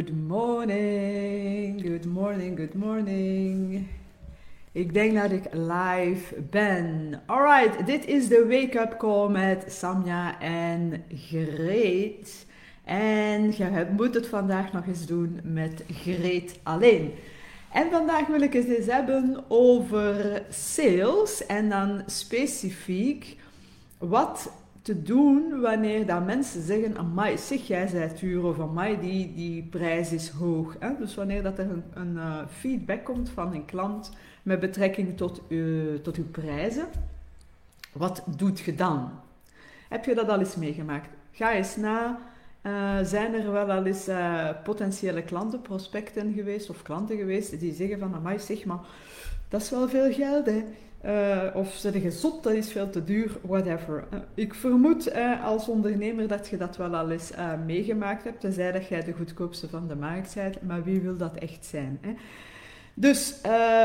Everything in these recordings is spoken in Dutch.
Good morning, good morning, good morning. Ik denk dat ik live ben. Alright, dit is de wake-up call met Samja en Greet. En je moet het vandaag nog eens doen met Greet alleen. En vandaag wil ik het eens hebben over sales en dan specifiek wat te doen wanneer dat mensen zeggen, amai, zeg jij zijt duur of amai, die, die prijs is hoog. Hè? Dus wanneer dat er een, een uh, feedback komt van een klant met betrekking tot, uh, tot uw prijzen, wat doet je dan? Heb je dat al eens meegemaakt? Ga eens na, uh, zijn er wel al eens potentiële klanten, prospecten geweest of klanten geweest die zeggen van, amai, zeg maar, dat is wel veel geld hè. Uh, of zeg je zot, dat is veel te duur, whatever. Uh, ik vermoed uh, als ondernemer dat je dat wel al eens meegemaakt hebt, tenzij dat jij de goedkoopste van de markt bent, maar wie wil dat echt zijn? Hè? Dus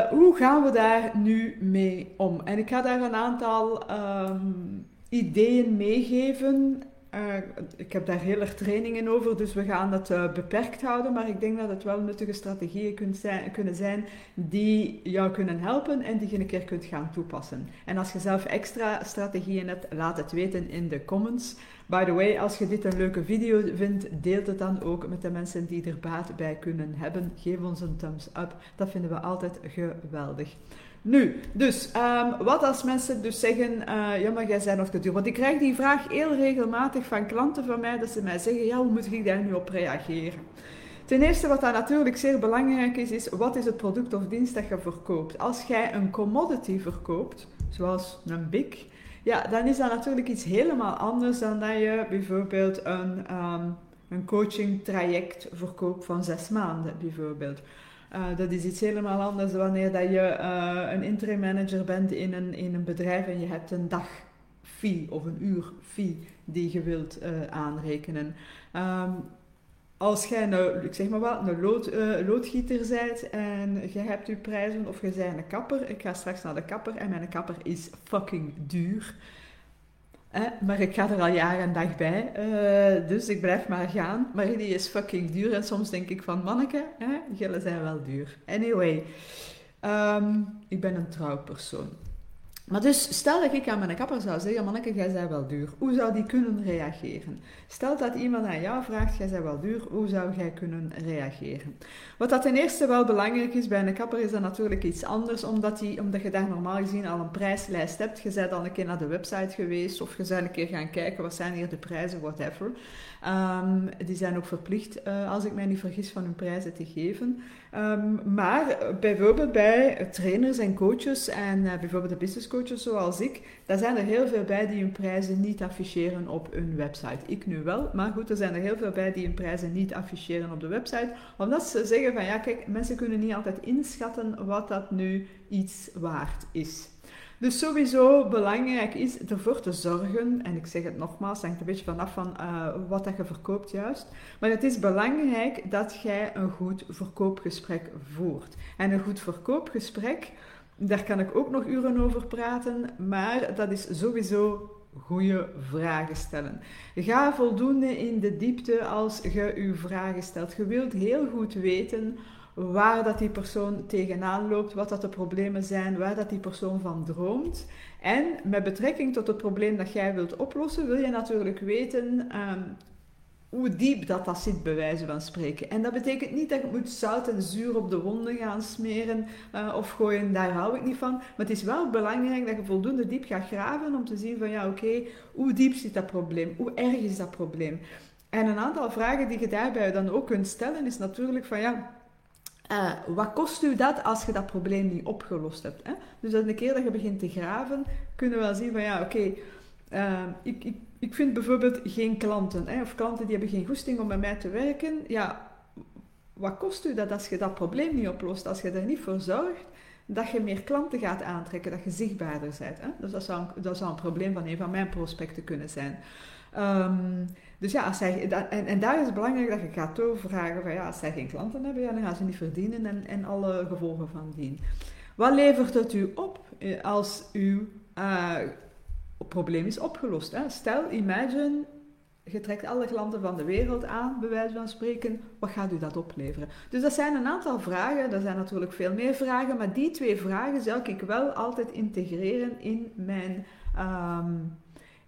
hoe gaan we daar nu mee om? En ik ga daar een aantal um, ideeën meegeven uh, ik heb daar heel erg trainingen over, dus we gaan dat uh, beperkt houden. Maar ik denk dat het wel nuttige strategieën zijn, kunnen zijn die jou kunnen helpen en die je een keer kunt gaan toepassen. En als je zelf extra strategieën hebt, laat het weten in de comments. By the way, als je dit een leuke video vindt, deel het dan ook met de mensen die er baat bij kunnen hebben. Geef ons een thumbs up, dat vinden we altijd geweldig. Nu, dus um, wat als mensen dus zeggen, uh, ja maar jij bent nog te duur. Want ik krijg die vraag heel regelmatig van klanten van mij, dat ze mij zeggen, ja hoe moet ik daar nu op reageren? Ten eerste wat daar natuurlijk zeer belangrijk is, is wat is het product of dienst dat je verkoopt. Als jij een commodity verkoopt, zoals een big, ja, dan is dat natuurlijk iets helemaal anders dan dat je bijvoorbeeld een, um, een coaching traject verkoopt van zes maanden bijvoorbeeld. Uh, dat is iets helemaal anders wanneer dat je uh, een interim manager bent in een, in een bedrijf en je hebt een dag fee of een uur fee die je wilt uh, aanrekenen. Um, als jij nou, ik zeg maar wat, een lood, loodgieter bent en je hebt je prijzen of je bent een kapper, ik ga straks naar de kapper en mijn kapper is fucking duur maar ik ga er al jaren en dag bij, uh, dus ik blijf maar gaan. Maar die is fucking duur en soms denk ik van, manneke, hè, zijn wel duur. Anyway, um, ik ben een trouwpersoon. Maar dus stel dat ik aan mijn kapper zou zeggen, manneke, jij bent wel duur. Hoe zou die kunnen reageren? Stel dat iemand aan jou vraagt, jij bent wel duur, hoe zou jij kunnen reageren? Wat dat ten eerste wel belangrijk is bij een kapper, is dat natuurlijk iets anders, omdat, die, omdat je daar normaal gezien al een prijslijst hebt. Je bent al een keer naar de website geweest, of je bent een keer gaan kijken, wat zijn hier de prijzen, whatever. Um, die zijn ook verplicht, uh, als ik mij niet vergis, van hun prijzen te geven. Um, maar bijvoorbeeld bij trainers en coaches en uh, bijvoorbeeld de business zoals ik, daar zijn er heel veel bij die hun prijzen niet afficheren op hun website. Ik nu wel, maar goed, er zijn er heel veel bij die hun prijzen niet afficheren op de website, omdat ze zeggen van ja, kijk, mensen kunnen niet altijd inschatten wat dat nu iets waard is. Dus sowieso belangrijk is ervoor te zorgen, en ik zeg het nogmaals, hangt een beetje vanaf van uh, wat dat je verkoopt juist, maar het is belangrijk dat jij een goed verkoopgesprek voert. En een goed verkoopgesprek, daar kan ik ook nog uren over praten, maar dat is sowieso goede vragen stellen. Ga voldoende in de diepte als je je vragen stelt. Je wilt heel goed weten waar dat die persoon tegenaan loopt, wat dat de problemen zijn, waar dat die persoon van droomt. En met betrekking tot het probleem dat jij wilt oplossen, wil je natuurlijk weten um, hoe diep dat, dat zit, bij wijze van spreken. En dat betekent niet dat je moet zout en zuur op de wonden gaan smeren uh, of gooien, daar hou ik niet van. Maar het is wel belangrijk dat je voldoende diep gaat graven om te zien van ja, oké, hoe diep zit dat probleem? Hoe erg is dat probleem? En een aantal vragen die je daarbij dan ook kunt stellen is natuurlijk van ja, uh, wat kost u dat als je dat probleem niet opgelost hebt? Hè? Dus dat een keer dat je begint te graven, kunnen we wel zien van ja, oké, uh, ik, ik, ik vind bijvoorbeeld geen klanten, hè, of klanten die hebben geen goesting om bij mij te werken. Ja, wat kost u dat als je dat probleem niet oplost, als je er niet voor zorgt dat je meer klanten gaat aantrekken, dat je zichtbaarder bent? Hè? Dus dat zou, een, dat zou een probleem van een van mijn prospecten kunnen zijn. Um, dus ja, als zij, en, en daar is het belangrijk dat je gaat doorvragen van ja, als zij geen klanten hebben, ja, dan gaan ze niet verdienen en, en alle gevolgen van dien. Wat levert het u op eh, als uw uh, probleem is opgelost? Hè? Stel, imagine, je trekt alle klanten van de wereld aan, bij wijze van spreken. Wat gaat u dat opleveren? Dus dat zijn een aantal vragen. Er zijn natuurlijk veel meer vragen, maar die twee vragen zou ik wel altijd integreren in mijn. Ehm,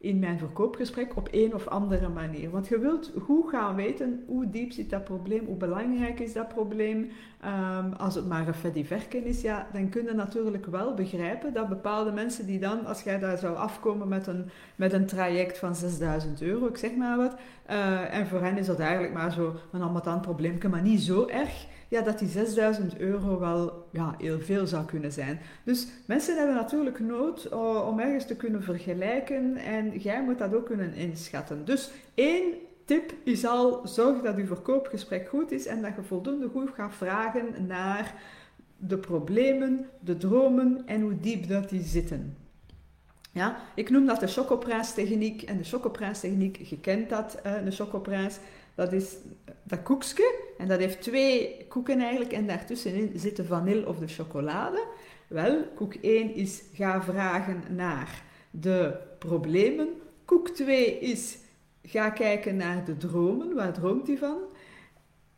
in mijn verkoopgesprek op een of andere manier. Want je wilt goed gaan weten hoe diep zit dat probleem, hoe belangrijk is dat probleem. Um, als het maar een fediverken is, ja, dan kun je natuurlijk wel begrijpen dat bepaalde mensen die dan, als jij daar zou afkomen met een, met een traject van 6000 euro, ik zeg maar wat, uh, en voor hen is dat eigenlijk maar zo een ambetant probleem, maar niet zo erg ja, dat die 6000 euro wel ja, heel veel zou kunnen zijn. Dus mensen hebben natuurlijk nood om ergens te kunnen vergelijken en jij moet dat ook kunnen inschatten. Dus één tip is al, zorg dat je verkoopgesprek goed is en dat je voldoende goed gaat vragen naar de problemen, de dromen en hoe diep dat die zitten. Ja, ik noem dat de chocoprijstechniek. En de chocoprijstechniek, je kent dat, de chocoprijs. Dat is dat koekje. En dat heeft twee koeken eigenlijk. En daartussenin zit de vanille of de chocolade. Wel, koek 1 is ga vragen naar de problemen. Koek 2 is ga kijken naar de dromen. Waar droomt hij van?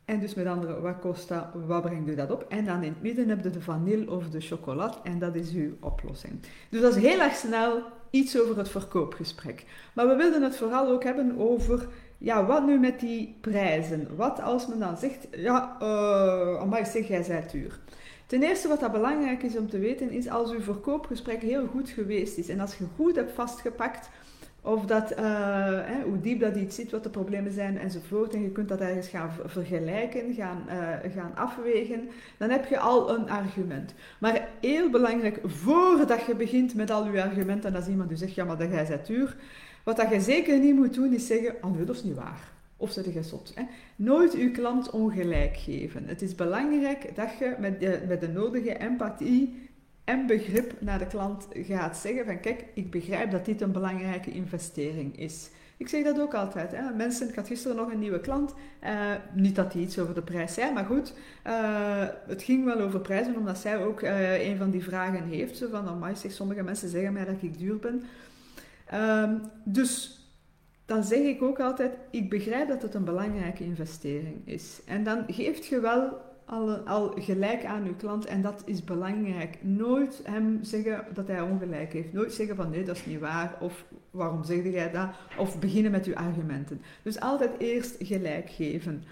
En dus met andere, wat kost dat, wat brengt u dat op? En dan in het midden heb je de vanille of de chocolade en dat is uw oplossing. Dus dat is heel erg snel iets over het verkoopgesprek. Maar we wilden het vooral ook hebben over ja, wat nu met die prijzen? Wat als men dan zegt, ja, uh, amai zeg, jij zei duur. Ten eerste wat dat belangrijk is om te weten, is als uw verkoopgesprek heel goed geweest is en als je goed hebt vastgepakt of dat, hè, hoe diep dat iets zit, wat de problemen zijn enzovoort. En je kunt dat ergens gaan vergelijken, gaan, uh, gaan afwegen. Dan heb je al een argument. Maar heel belangrijk, voordat je begint met al je argumenten, en als iemand u zegt, ja maar dat jij zet duur, wat dat je zeker niet moet doen, is zeggen, oh nee, dat is niet waar. Of zet je zot. Hè? Nooit uw klant ongelijk geven. Het is belangrijk dat je met de, met de nodige empathie en begrip naar de klant gaat zeggen van kijk, ik begrijp dat dit een belangrijke investering is. Ik zeg dat ook altijd. Hè. Mensen, ik had gisteren nog een nieuwe klant. Uh, niet dat die iets over de prijs zei, maar goed. Uh, het ging wel over prijzen, omdat zij ook uh, een van die vragen heeft. Zo van, oh, zeg, sommige mensen zeggen mij dat ik duur ben. Um, dus dan zeg ik ook altijd, ik begrijp dat het een belangrijke investering is. En dan geeft je wel al, al gelijk aan uw klant en dat is belangrijk. Nooit hem zeggen dat hij ongelijk heeft. Nooit zeggen van nee, dat is niet waar of waarom zeg jij dat? Of beginnen met uw argumenten. Dus altijd eerst gelijk geven.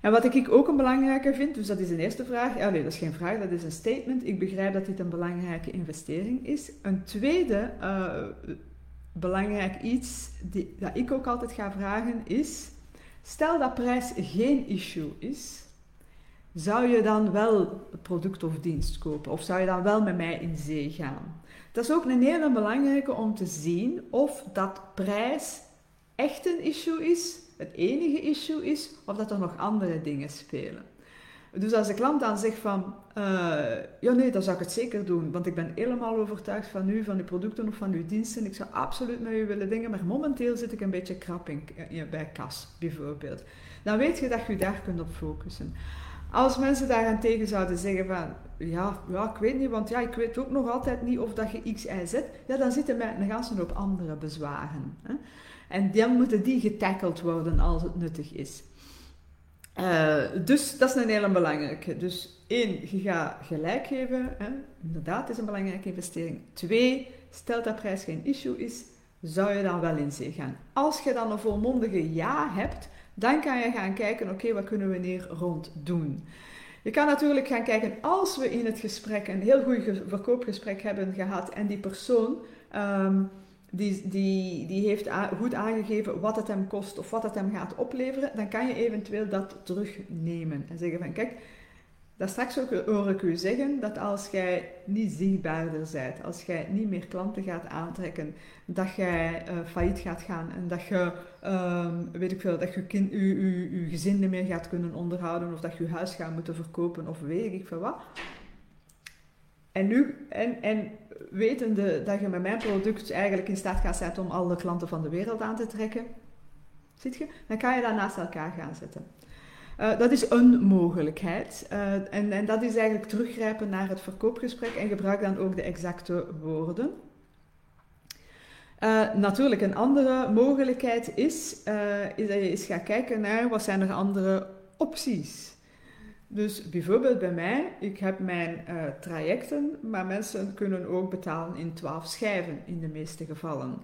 En wat ik ook een belangrijke vind, dus dat is een eerste vraag. Ja, nee, dat is geen vraag, dat is een statement. Ik begrijp dat dit een belangrijke investering is. Een tweede uh, belangrijk iets die, dat ik ook altijd ga vragen is: stel dat prijs geen issue is, zou je dan wel product of dienst kopen? Of zou je dan wel met mij in zee gaan? Dat is ook een hele belangrijke om te zien of dat prijs echt een issue is, het enige issue is, of dat er nog andere dingen spelen. Dus als de klant dan zegt van, uh, ja nee, dan zou ik het zeker doen, want ik ben helemaal overtuigd van u, van uw producten of van uw diensten. Ik zou absoluut met u willen dingen, maar momenteel zit ik een beetje krap in, bij kas, bijvoorbeeld. Dan weet je dat je daar kunt op focussen. Als mensen daarentegen zouden zeggen van, ja, ja, ik weet niet, want ja, ik weet ook nog altijd niet of dat je X, Y, Z, ja, dan zitten een ganse hoop andere bezwaren. Hè? En dan moeten die getackeld worden als het nuttig is. Uh, dus dat is een hele belangrijke. Dus één, je gaat gelijk geven. Hè? Inderdaad, is een belangrijke investering. Twee, stel dat prijs geen issue is, zou je dan wel in zee gaan. Als je dan een volmondige ja hebt, dan kan je gaan kijken, oké, wat kunnen we hier rond doen? Je kan natuurlijk gaan kijken, als we in het gesprek een heel goed verkoopgesprek hebben gehad en die persoon um, die, die, die heeft goed aangegeven wat het hem kost of wat het hem gaat opleveren, dan kan je eventueel dat terugnemen en zeggen van kijk, dat straks ook hoor ik u zeggen dat als jij niet zichtbaarder bent, als jij niet meer klanten gaat aantrekken, dat jij uh, failliet gaat gaan en dat je, um, weet ik veel, dat je kind, u, uw gezin niet meer gaat kunnen onderhouden of dat je je huis gaat moeten verkopen of weet ik veel wat. En nu, en, en wetende dat je met mijn product eigenlijk in staat gaat zijn om alle klanten van de wereld aan te trekken, ziet je, dan kan je dat naast elkaar gaan zetten. Uh, dat is een mogelijkheid. Uh, en, en dat is eigenlijk teruggrijpen naar het verkoopgesprek en gebruik dan ook de exacte woorden. Uh, natuurlijk, een andere mogelijkheid is, is dat je eens gaat kijken naar wat zijn er andere opties. Dus bijvoorbeeld bij mij, ik heb mijn trajecten, maar mensen kunnen ook betalen in 12 schijven in de meeste gevallen.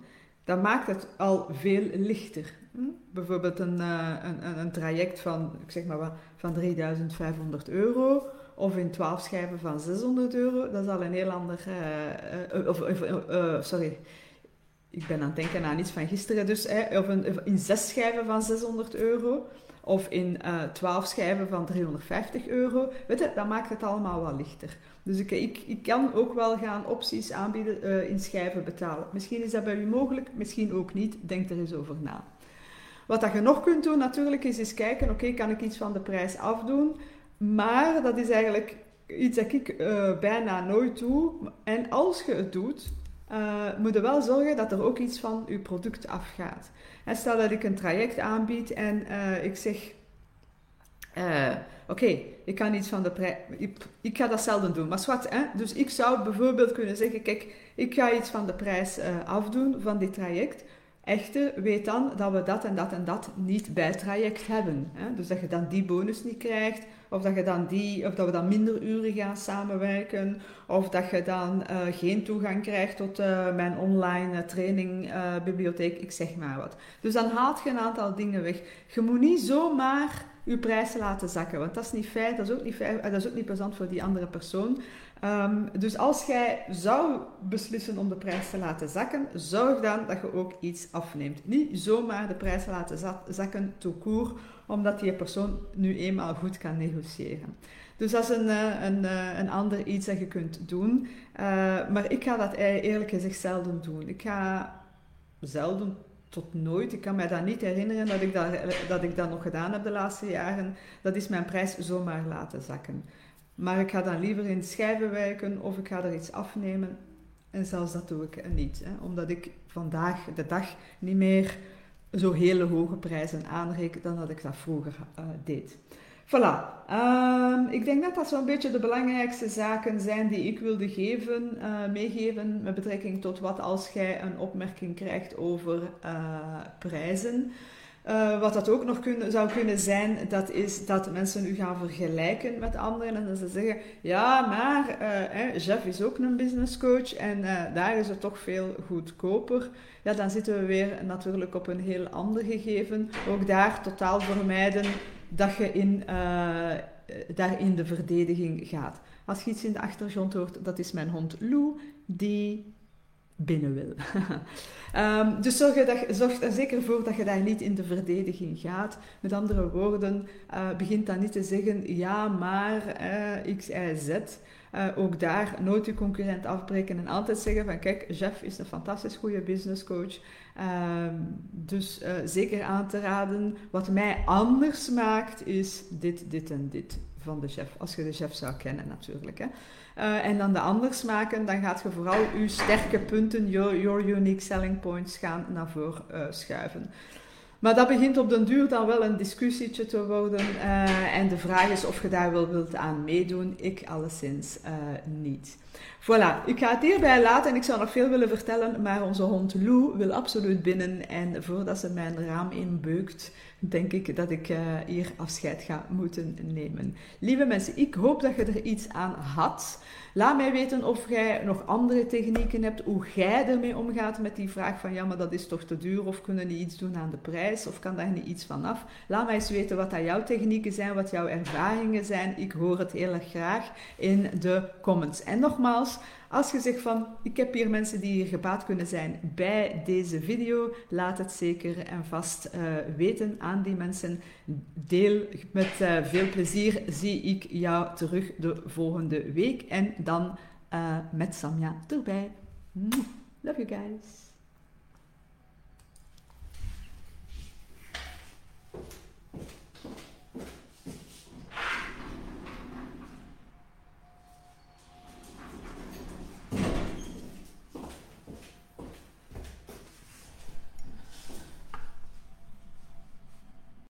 Dat maakt het al veel lichter. Hm? Bijvoorbeeld een, een, een, traject van, ik zeg maar van 3500 euro of in 12 schijven van 600 euro, dat is al een heel ander. of, sorry, ik ben aan het denken aan iets van gisteren, dus hè, of in zes schijven van 600 euro of in uh, eh, 12 schijven van 350 euro. Weet je, dat maakt het allemaal wat lichter. Dus ik, ik, ik kan ook wel gaan opties aanbieden uh, in schijven betalen. Misschien is dat bij u mogelijk, misschien ook niet. Denk er eens over na. Wat dat je nog kunt doen natuurlijk is eens kijken, oké, kan ik iets van de prijs afdoen? Maar dat is eigenlijk iets dat ik uh, bijna nooit doe. En als je het doet, uh, moet wel zorgen dat er ook iets van je product afgaat. En stel dat ik een traject aanbied en uh, ik zeg: uh, Oké, ik kan iets van de prijs. Ik, ik, ga dat zelden doen, maar hè? Dus ik zou bijvoorbeeld kunnen zeggen: Kijk, ik ga iets van de prijs afdoen van dit traject. Echter, weet dan dat we dat en dat en dat niet bij traject hebben. Hè? Dus dat je dan die bonus niet krijgt, of dat, je dan die, of dat we dan minder uren gaan samenwerken, of dat je dan uh, geen toegang krijgt tot uh, mijn online uh, training, bibliotheek, ik zeg maar wat. Dus dan haalt je een aantal dingen weg. Je moet niet zomaar je prijzen laten zakken, want dat is niet feit, dat is ook niet, feit, dat is ook niet plezant voor die andere persoon. Um, dus als jij zou beslissen om de prijs te laten zakken, zorg dan dat je ook iets afneemt. Niet zomaar de prijs laten zakken, tout court, omdat die persoon nu eenmaal goed kan negociëren. Dus dat is een, eh, een, eh, een ander iets dat je kunt doen. Maar ik ga dat e-, eerlijk gezegd zelden doen. Ik ga zelden tot nooit. Ik kan mij dat niet herinneren dat ik dat, dat ik dat nog gedaan heb de laatste jaren. Dat is mijn prijs zomaar laten zakken. Maar ik ga dan liever in schijven werken of ik ga er iets afnemen. En zelfs dat doe ik niet. Hè, omdat ik vandaag de dag niet meer zo hele hoge prijzen aanreken dan dat ik dat vroeger uh, deed. Voilà. Um, ik denk dat dat zo'n beetje de belangrijkste zaken zijn die ik wilde geven, uh, meegeven met betrekking tot wat als jij een opmerking krijgt over uh, prijzen. Uh, wat dat ook nog zou kunnen zijn, dat is dat mensen u gaan vergelijken met anderen. En dat ze zeggen, ja, maar uh, Jeff is ook een business coach en daar is het toch veel goedkoper. Ja, dan zitten we weer natuurlijk op een heel ander gegeven. Ook daar totaal vermijden dat je in, daar in de verdediging gaat. Als je iets in de achtergrond hoort, dat is mijn hond Lou, die binnen wil. um, dus zorg, dat, zorg er zeker voor dat je daar niet in de verdediging gaat. Met andere woorden, uh, begint dan niet te zeggen ja, maar uh, X, Y, Z. Uh, ook daar nooit je concurrent afbreken en altijd zeggen van kijk, Jeff is een fantastisch goede business coach. Ehm, dus zeker aan te raden. Wat mij anders maakt is dit, dit en dit van de chef. Als je de chef zou kennen natuurlijk. Hè. Uh, en dan de anders maken, dan gaat je vooral je sterke punten, your, unique selling points, gaan naar voren uh, schuiven. Maar dat begint op den duur dan wel een discussietje te worden. Uh, en de vraag is of je daar wel wilt aan meedoen. Ik alleszins niet. Voilà, ik ga het hierbij laten en ik zou nog veel willen vertellen, maar onze hond Lou wil absoluut binnen. En voordat ze mijn raam inbeukt, denk ik dat ik uh, hier afscheid ga moeten nemen. Lieve mensen, ik hoop dat je er iets aan had. Laat mij weten of jij nog andere technieken hebt, hoe jij ermee omgaat met die vraag van ja, maar dat is toch te duur of kunnen niet iets doen aan de prijs of kan daar niet iets van af. Laat mij eens weten wat dat jouw technieken zijn, wat jouw ervaringen zijn. Ik hoor het heel erg graag in de comments. En nogmaals, als je zegt van, ik heb hier mensen die hier gebaat kunnen zijn bij deze video, laat het zeker en vast uh, weten aan die mensen. Deel met uh, veel plezier, zie ik jou terug de volgende week en dan uh, met Samja erbij. Love you guys.